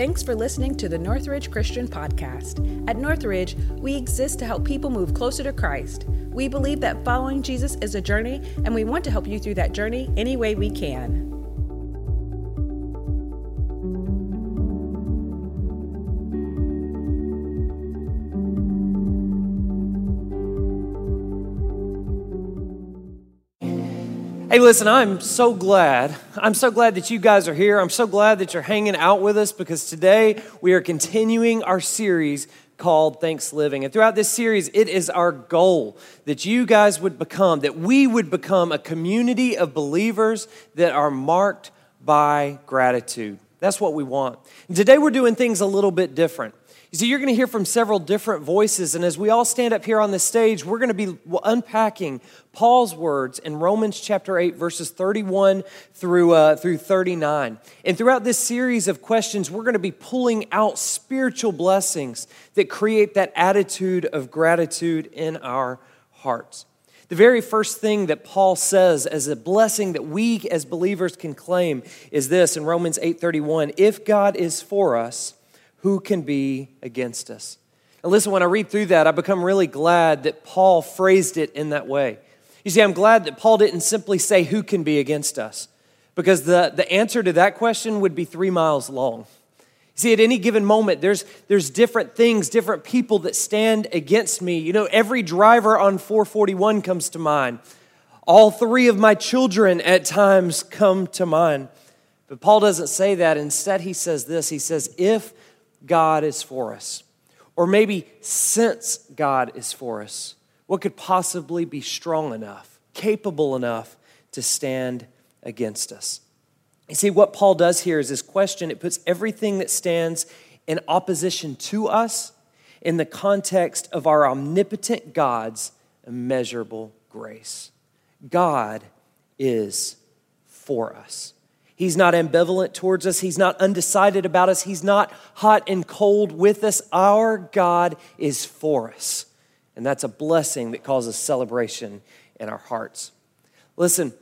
Thanks for listening to the Northridge Christian Podcast. At Northridge, we exist to help people move closer to Christ. We believe that following Jesus is a journey, and we want to help you through that journey any way we can. Hey, listen, I'm so glad. I'm so glad that you guys are here. I'm so glad that you're hanging out with us because today we are continuing our series called Thanks Living. And throughout this series, it is our goal that you guys would become, that we would become a community of believers that are marked by gratitude. That's what we want. And today we're doing things a little bit different. You see, you're going to hear from several different voices, and as we all stand up here on the stage, we're going to be unpacking Paul's words in Romans chapter 8, verses 31 through, uh, through 39. And throughout this series of questions, we're going to be pulling out spiritual blessings that create that attitude of gratitude in our hearts. The very first thing that Paul says as a blessing that we as believers can claim is this in Romans 8:31, if God is for us, who can be against us? And listen, when I read through that, I become really glad that Paul phrased it in that way. You see, I'm glad that Paul didn't simply say, Who can be against us? Because the, the answer to that question would be three miles long. See, at any given moment, there's, there's different things, different people that stand against me. You know, every driver on 441 comes to mind. All three of my children at times come to mind. But Paul doesn't say that. Instead, he says this He says, If God is for us. Or maybe since God is for us, what could possibly be strong enough, capable enough to stand against us? You see, what Paul does here is this question, it puts everything that stands in opposition to us in the context of our omnipotent God's immeasurable grace. God is for us. He's not ambivalent towards us. He's not undecided about us. He's not hot and cold with us. Our God is for us. And that's a blessing that causes celebration in our hearts. Listen,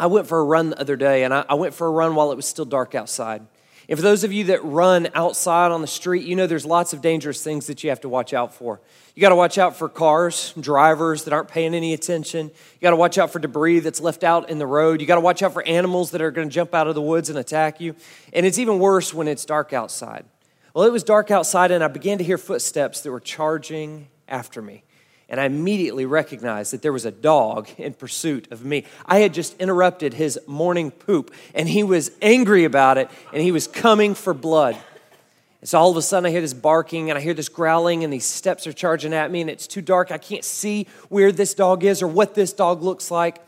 I went for a run the other day, and I, I went for a run while it was still dark outside. And for those of you that run outside on the street, you know there's lots of dangerous things that you have to watch out for. You got to watch out for cars, drivers that aren't paying any attention. You got to watch out for debris that's left out in the road. You got to watch out for animals that are going to jump out of the woods and attack you. And it's even worse when it's dark outside. Well, it was dark outside, and I began to hear footsteps that were charging after me and I immediately recognized that there was a dog in pursuit of me. I had just interrupted his morning poop, and he was angry about it, and he was coming for blood. And so all of a sudden, I hear this barking, and I hear this growling, and these steps are charging at me, and it's too dark. I can't see where this dog is or what this dog looks like.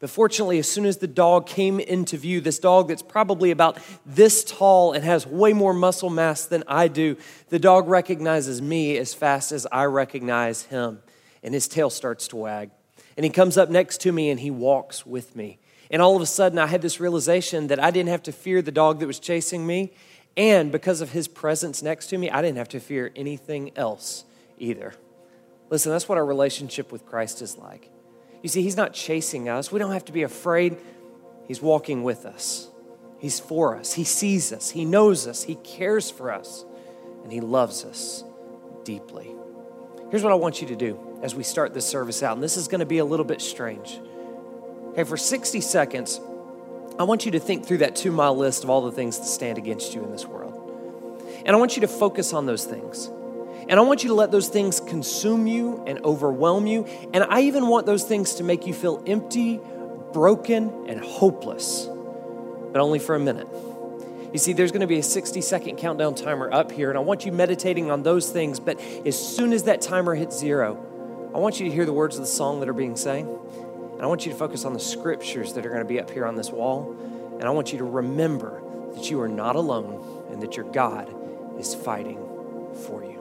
But fortunately, as soon as the dog came into view, this dog that's probably about this tall and has way more muscle mass than I do, the dog recognizes me as fast as I recognize him and his tail starts to wag. And he comes up next to me and he walks with me. And all of a sudden, I had this realization that I didn't have to fear the dog that was chasing me. And because of his presence next to me, I didn't have to fear anything else either. Listen, that's what our relationship with Christ is like. You see, he's not chasing us. We don't have to be afraid. He's walking with us, he's for us. He sees us, he knows us, he cares for us, and he loves us deeply. Here's what I want you to do as we start this service out. And this is going to be a little bit strange. Okay, for 60 seconds, I want you to think through that two mile list of all the things that stand against you in this world. And I want you to focus on those things. And I want you to let those things consume you and overwhelm you. And I even want those things to make you feel empty, broken, and hopeless, but only for a minute. You see, there's going to be a 60 second countdown timer up here, and I want you meditating on those things. But as soon as that timer hits zero, I want you to hear the words of the song that are being sang. And I want you to focus on the scriptures that are going to be up here on this wall. And I want you to remember that you are not alone and that your God is fighting for you.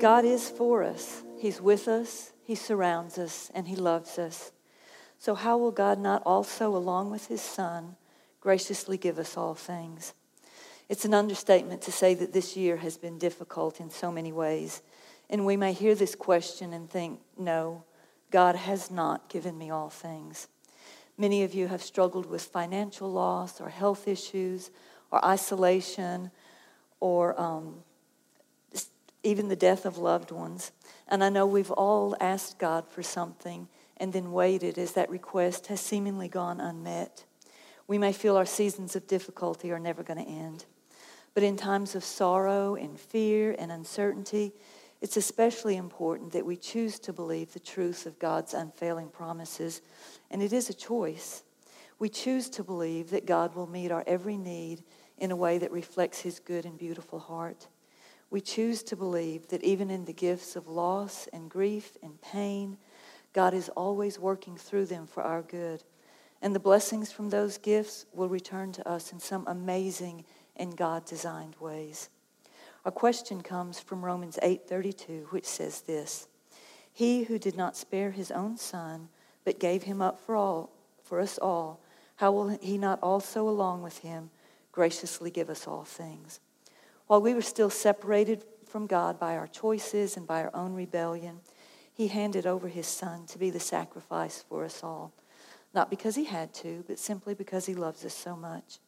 God is for us. He's with us, He surrounds us, and He loves us. So, how will God not also, along with His Son, graciously give us all things? It's an understatement to say that this year has been difficult in so many ways. And we may hear this question and think, no, God has not given me all things. Many of you have struggled with financial loss or health issues or isolation or um, even the death of loved ones. And I know we've all asked God for something and then waited as that request has seemingly gone unmet. We may feel our seasons of difficulty are never going to end. But in times of sorrow and fear and uncertainty, it's especially important that we choose to believe the truth of God's unfailing promises, and it is a choice. We choose to believe that God will meet our every need in a way that reflects His good and beautiful heart. We choose to believe that even in the gifts of loss and grief and pain, God is always working through them for our good. And the blessings from those gifts will return to us in some amazing and God designed ways. Our question comes from Romans 8:32, which says this: He who did not spare his own son, but gave him up for all for us all, how will he not also along with him graciously give us all things? While we were still separated from God by our choices and by our own rebellion, he handed over his son to be the sacrifice for us all, not because he had to, but simply because he loves us so much.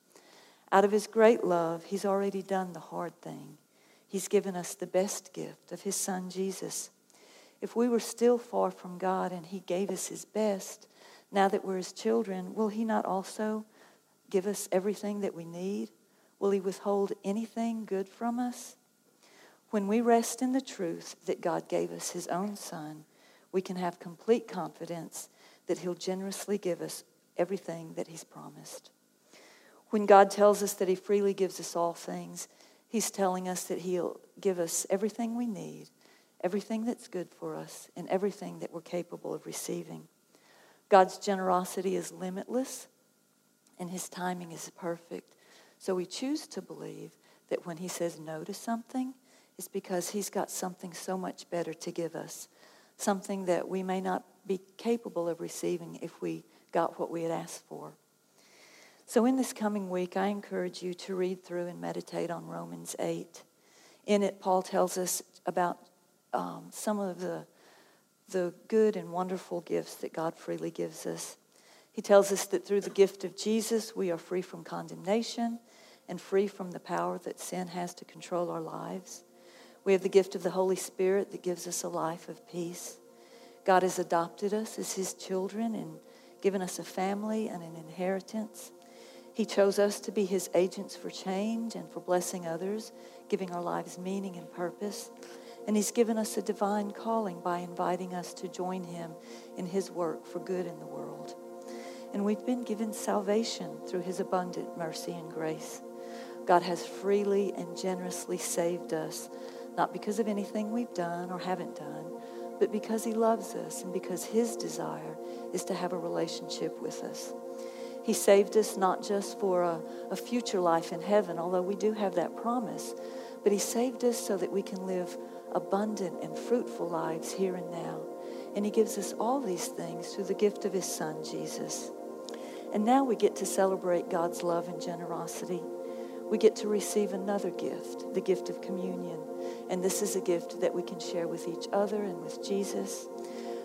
Out of his great love, he's already done the hard thing. He's given us the best gift of his son, Jesus. If we were still far from God and he gave us his best, now that we're his children, will he not also give us everything that we need? Will he withhold anything good from us? When we rest in the truth that God gave us his own son, we can have complete confidence that he'll generously give us everything that he's promised. When God tells us that he freely gives us all things, He's telling us that He'll give us everything we need, everything that's good for us, and everything that we're capable of receiving. God's generosity is limitless, and His timing is perfect. So we choose to believe that when He says no to something, it's because He's got something so much better to give us, something that we may not be capable of receiving if we got what we had asked for. So, in this coming week, I encourage you to read through and meditate on Romans 8. In it, Paul tells us about um, some of the, the good and wonderful gifts that God freely gives us. He tells us that through the gift of Jesus, we are free from condemnation and free from the power that sin has to control our lives. We have the gift of the Holy Spirit that gives us a life of peace. God has adopted us as His children and given us a family and an inheritance. He chose us to be his agents for change and for blessing others, giving our lives meaning and purpose. And he's given us a divine calling by inviting us to join him in his work for good in the world. And we've been given salvation through his abundant mercy and grace. God has freely and generously saved us, not because of anything we've done or haven't done, but because he loves us and because his desire is to have a relationship with us. He saved us not just for a, a, future life in heaven, although we do have that promise, but He saved us so that we can live abundant and fruitful lives here and now. And He gives us all these things through the gift of His Son, Jesus. And now we get to celebrate God's love and generosity. We get to receive another gift, the gift of communion. And this is a gift that we can share with each other and with Jesus.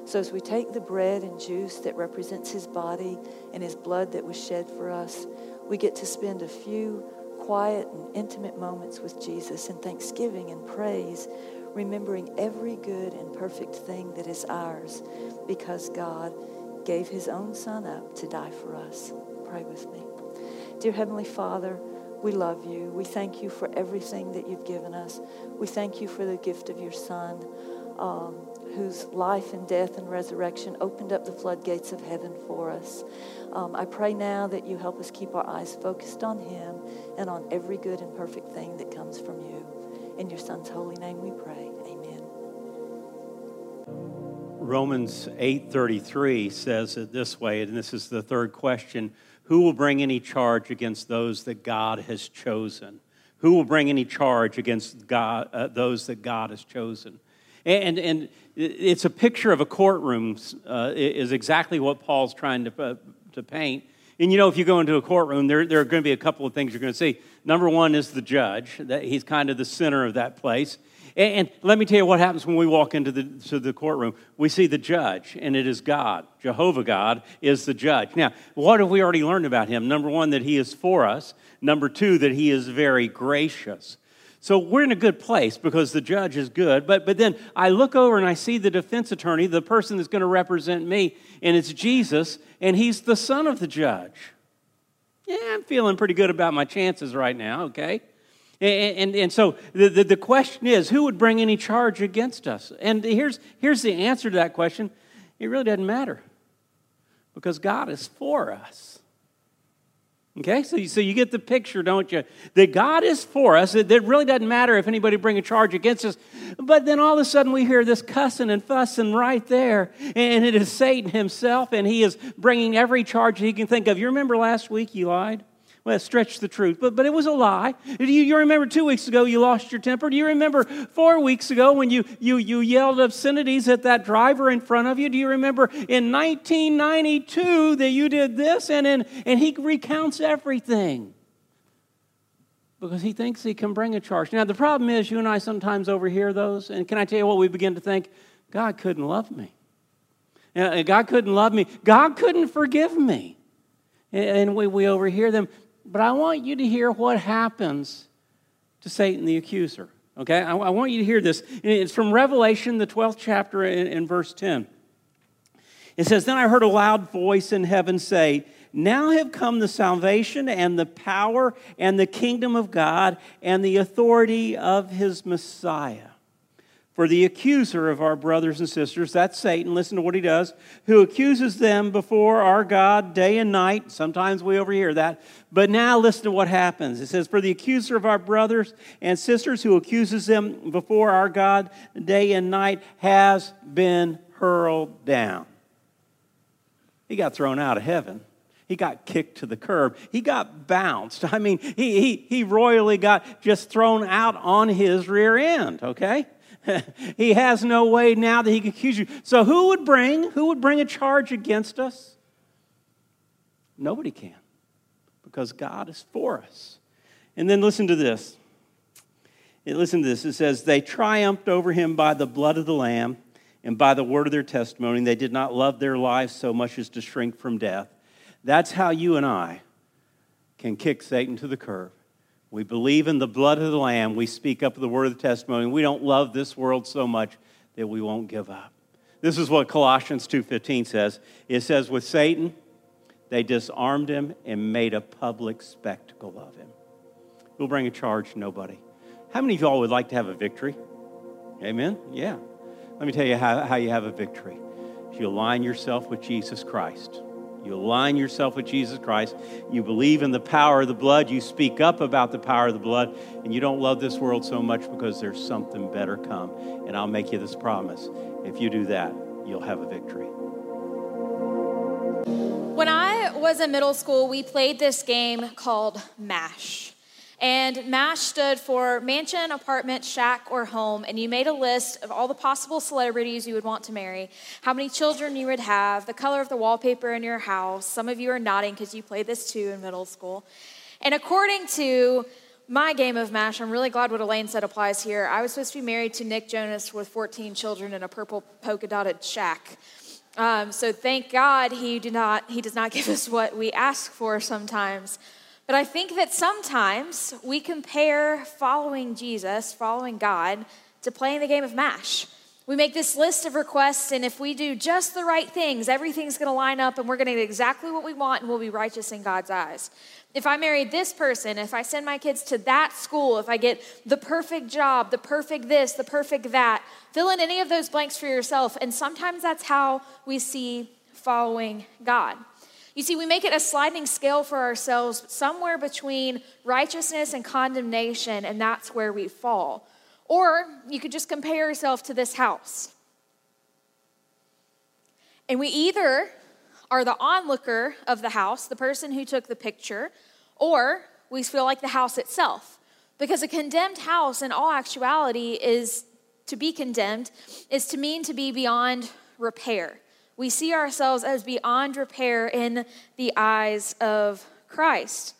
So as we take the bread and juice that represents his body and his blood that was shed for us, we get to spend a few quiet and intimate moments with Jesus in thanksgiving and praise, remembering every good and perfect thing that is ours because God gave his own son up to die for us. Pray with me. Dear Heavenly Father, we love you. We thank you for everything that you've given us. We thank you for the gift of your son. Um, whose life and death and resurrection opened up the floodgates of heaven for us. Um, I pray now that you help us keep our eyes focused on him and on every good and perfect thing that comes from you. In your son's holy name we pray. Romans 8:33 says it this way, and this is the third question, who will bring any charge against those that God has chosen? Who will bring any charge against God, uh, those that God has chosen? And, and it's a picture of a courtroom, uh, is exactly what Paul's trying to, uh, to paint. And you know, if you go into a courtroom, there, there are going to be a couple of things you're going to see. Number one is the judge, that he's kind of the center of that place. And, and, let me tell you what happens when we walk into the, to the courtroom. We see the judge, and it is God. Jehovah God is the judge. Now, what have we already learned about him? Number one, that he is for us. Number two, that he is very gracious. So we're in a good place because the judge is good. But, but then I look over and I see the defense attorney, the person that's going to represent me, and it's Jesus, and he's the son of the judge. Yeah, I'm feeling pretty good about my chances right now, okay? And, and, and so the, the, the, question is who would bring any charge against us? And here's, here's the answer to that question it really doesn't matter because God is for us. Okay, so you, so you get the picture, don't you? That God is for us. It, it really doesn't matter if anybody bring a charge against us. But then all of a sudden we hear this cussing and fussing right there. And it is Satan himself, and he is bringing every charge he can think of. You remember last week he lied? Well, stretch the truth, but, but it was a lie. Do you, you remember two weeks ago you lost your temper? Do you remember four weeks ago when you, you, you yelled obscenities at that driver in front of you? Do you remember in 1992 that you did this? And, in, and he recounts everything because he thinks he can bring a charge. Now, the problem is you and I sometimes overhear those, and can I tell you what we begin to think? God couldn't love me. Uh, God couldn't love me. God couldn't forgive me. And we, we overhear them. But I want you to hear what happens to Satan the accuser. Okay? I, I want you to hear this. It's from Revelation, the 12th chapter, in verse 10. It says, Then I heard a loud voice in heaven say, Now have come the salvation and the power and the kingdom of God and the authority of his Messiah. For the accuser of our brothers and sisters, that's Satan, listen to what he does, who accuses them before our God day and night. Sometimes we overhear that. But now listen to what happens. It says, For the accuser of our brothers and sisters who accuses them before our God day and night has been hurled down. He got thrown out of heaven. He got kicked to the curb. He got bounced. I mean, he, he, he royally got just thrown out on his rear end, okay? he has no way now that he can accuse you. So who would bring who would bring a charge against us? Nobody can. Because God is for us. And then listen to this. Listen to this. It says, They triumphed over him by the blood of the Lamb and by the word of their testimony. They did not love their lives so much as to shrink from death. That's how you and I can kick Satan to the curb. We believe in the blood of the Lamb. We speak up the word of the testimony. We don't love this world so much that we won't give up. This is what Colossians 2:15 says. It says, "With Satan, they disarmed him and made a public spectacle of him." Who'll bring a charge? Nobody. How many of y'all would like to have a victory? Amen? Yeah. Let me tell you how, how you have a victory. If you align yourself with Jesus Christ. You align yourself with Jesus Christ. You believe in the power of the blood. You speak up about the power of the blood. And you don't love this world so much because there's something better come. And I'll make you this promise. If you do that, you'll have a victory. When I was in middle school, we played this game called MASH. And MASH stood for mansion, apartment, shack, or home. And you made a list of all the possible celebrities you would want to marry, how many children you would have, the color of the wallpaper in your house. Some of you are nodding because you played this too in middle school. And according to my game of MASH, I'm really glad what Elaine said applies here. I was supposed to be married to Nick Jonas with 14 children in a purple polka dotted shack. Um, so thank God he, did not, he does not give us what we ask for sometimes. But I think that sometimes we compare following Jesus, following God, to playing the game of MASH. We make this list of requests, and if we do just the right things, everything's gonna line up and we're gonna get exactly what we want and we'll be righteous in God's eyes. If I marry this person, if I send my kids to that school, if I get the perfect job, the perfect this, the perfect that, fill in any of those blanks for yourself. And sometimes that's how we see following God. You see, we make it a sliding scale for ourselves somewhere between righteousness and condemnation, and that's where we fall. Or you could just compare yourself to this house. And we either are the onlooker of the house, the person who took the picture, or we feel like the house itself. Because a condemned house, in all actuality, is to be condemned, is to mean to be beyond repair we see ourselves as beyond repair in the eyes of Christ.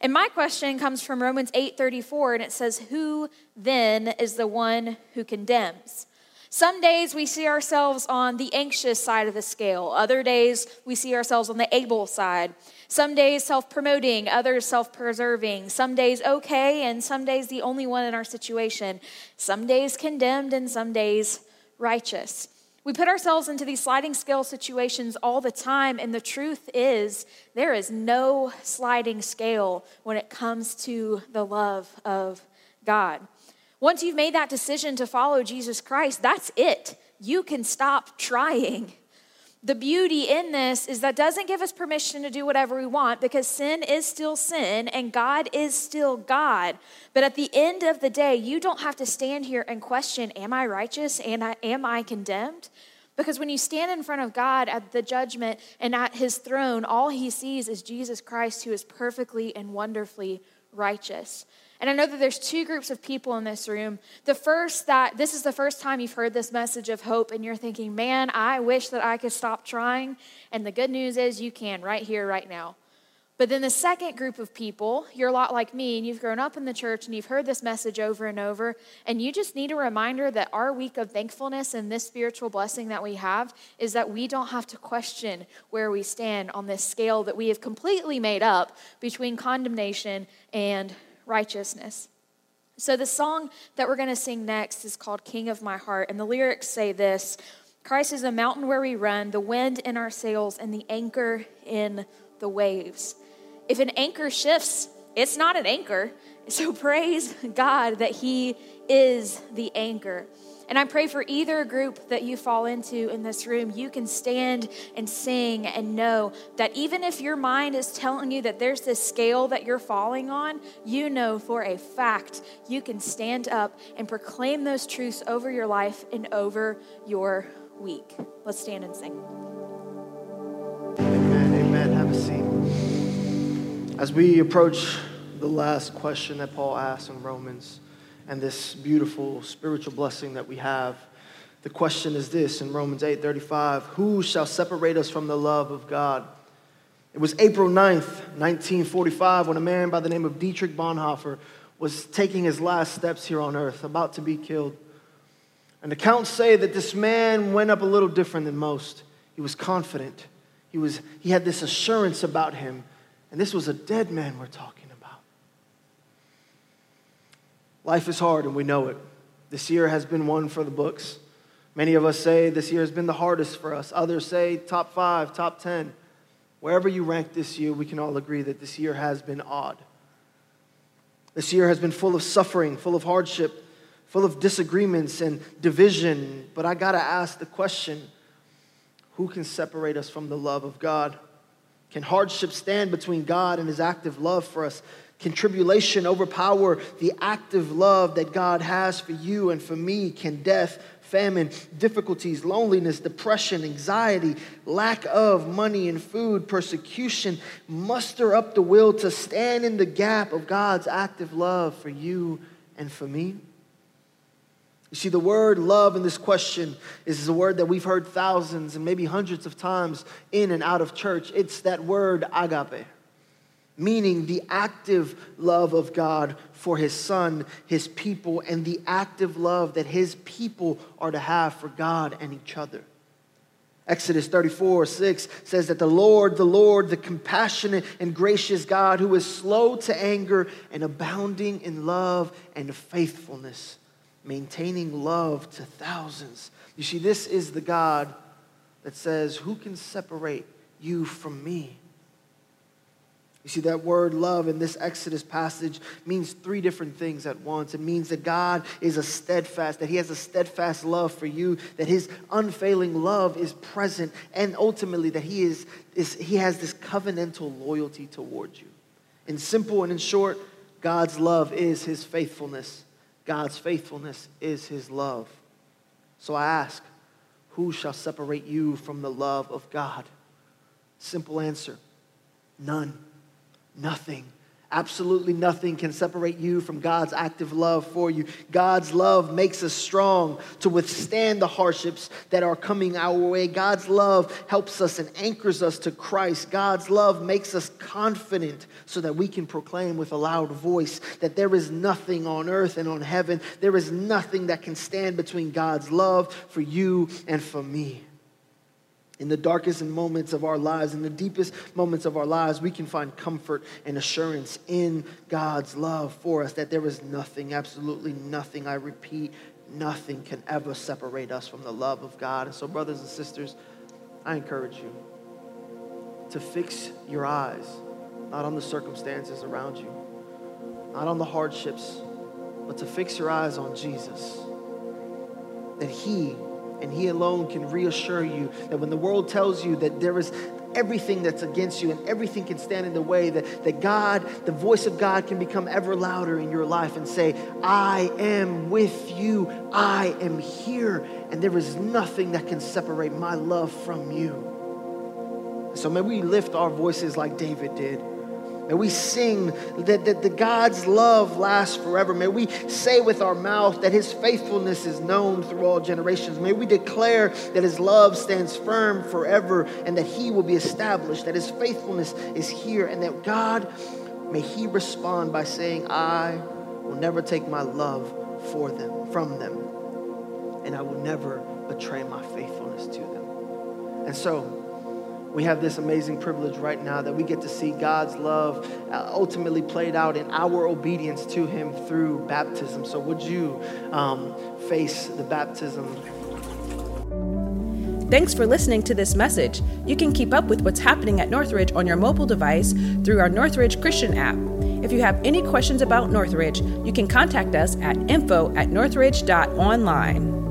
And my question comes from Romans 8:34 and it says, "Who then is the one who condemns?" Some days we see ourselves on the anxious side of the scale. Other days we see ourselves on the able side. Some days self promoting, others self preserving. Some days okay, and some days the only one in our situation. Some days condemned, and some days righteous. We put ourselves into these sliding scale situations all the time, and the truth is, there is no sliding scale when it comes to the love of God. Once you've made that decision to follow Jesus Christ, that's it. You can stop trying. The beauty in this is that doesn't give us permission to do whatever we want because sin is still sin and God is still God. But at the end of the day, you don't have to stand here and question, Am I righteous and am I condemned? Because when you stand in front of God at the judgment and at his throne, all he sees is Jesus Christ, who is perfectly and wonderfully righteous. And I know that there's two groups of people in this room. The first, that this is the first time you've heard this message of hope, and you're thinking, man, I wish that I could stop trying. And the good news is you can right here, right now. But then the second group of people, you're a lot like me, and you've grown up in the church and you've heard this message over and over, and you just need a reminder that our week of thankfulness and this spiritual blessing that we have is that we don't have to question where we stand on this scale that we have completely made up between condemnation and righteousness. So, the song that we're going to sing next is called King of My Heart, and the lyrics say this Christ is a mountain where we run, the wind in our sails, and the anchor in the waves. If an anchor shifts, it's not an anchor. So, praise God that He is the anchor. And I pray for either group that you fall into in this room, you can stand and sing and know that even if your mind is telling you that there's this scale that you're falling on, you know for a fact you can stand up and proclaim those truths over your life and over your week. Let's stand and sing. As we approach the last question that Paul asks in Romans, and this beautiful spiritual blessing that we have. The question is this in Romans 8:35, who shall separate us from the love of God? It was April 9th, 1945, when a man by the name of Dietrich Bonhoeffer was taking his last steps here on earth, about to be killed. And accounts say that this man went up a little different than most. He was confident. He, was, he had this assurance about him. And this was a dead man we're talking. About. Life is hard, and we know it. This year has been one for the books. Many of us say this year has been the hardest for us. Others say top five, top 10. Wherever you rank this year, we can all agree that this year has been odd. This year has been full of suffering, full of hardship, full of disagreements and division. But I got to ask the question who can separate us from the love of God? Can hardship stand between God and his active love for us? Can tribulation overpower the active love that God has for you and for me? Can death, famine, difficulties, loneliness, depression, anxiety, lack of money and food, persecution muster up the will to stand in the gap of God's active love for you and for me? You see, the word love in this question is a word that we've heard thousands and maybe hundreds of times in and out of church. It's that word agape meaning the active love of God for his son, his people, and the active love that his people are to have for God and each other. Exodus 34, 6 says that the Lord, the Lord, the compassionate and gracious God who is slow to anger and abounding in love and faithfulness, maintaining love to thousands. You see, this is the God that says, Who can separate you from me? You see, that word love in this Exodus passage means three different things at once. It means that God is a steadfast, that He has a steadfast love for you, that His unfailing love is present, and ultimately that He, is, is, he has this covenantal loyalty towards you. In simple and in short, God's love is His faithfulness. God's faithfulness is His love. So I ask, who shall separate you from the love of God? Simple answer none. Nothing. Absolutely nothing can separate you from God's active love for you. God's love makes us strong to withstand the hardships that are coming our way. God's love helps us and anchors us to Christ. God's love makes us confident so that we can proclaim with a loud voice that there is nothing on earth and on heaven, there is nothing that can stand between God's love for you and for me. In the darkest moments of our lives, in the deepest moments of our lives, we can find comfort and assurance in God's love for us that there is nothing, absolutely nothing, I repeat, nothing can ever separate us from the love of God. And so, brothers and sisters, I encourage you to fix your eyes not on the circumstances around you, not on the hardships, but to fix your eyes on Jesus. That He and He alone can reassure you that when the world tells you that there is everything that's against you and everything can stand in the way, that, that God, the voice of God, can become ever louder in your life and say, I am with you, I am here, and there is nothing that can separate my love from you. So may we lift our voices like David did. May we sing that, that the God's love lasts forever. May we say with our mouth that his faithfulness is known through all generations. May we declare that his love stands firm forever and that he will be established, that his faithfulness is here, and that God, may he respond by saying, I will never take my love for them, from them, and I will never betray my faithfulness to them. And so, we have this amazing privilege right now that we get to see God's love uh, ultimately played out in our obedience to Him through baptism. So, would you um, face the baptism? Thanks for listening to this message. You can keep up with what's happening at Northridge on your mobile device through our Northridge Christian app. If you have any questions about Northridge, you can contact us at info at northridge.online.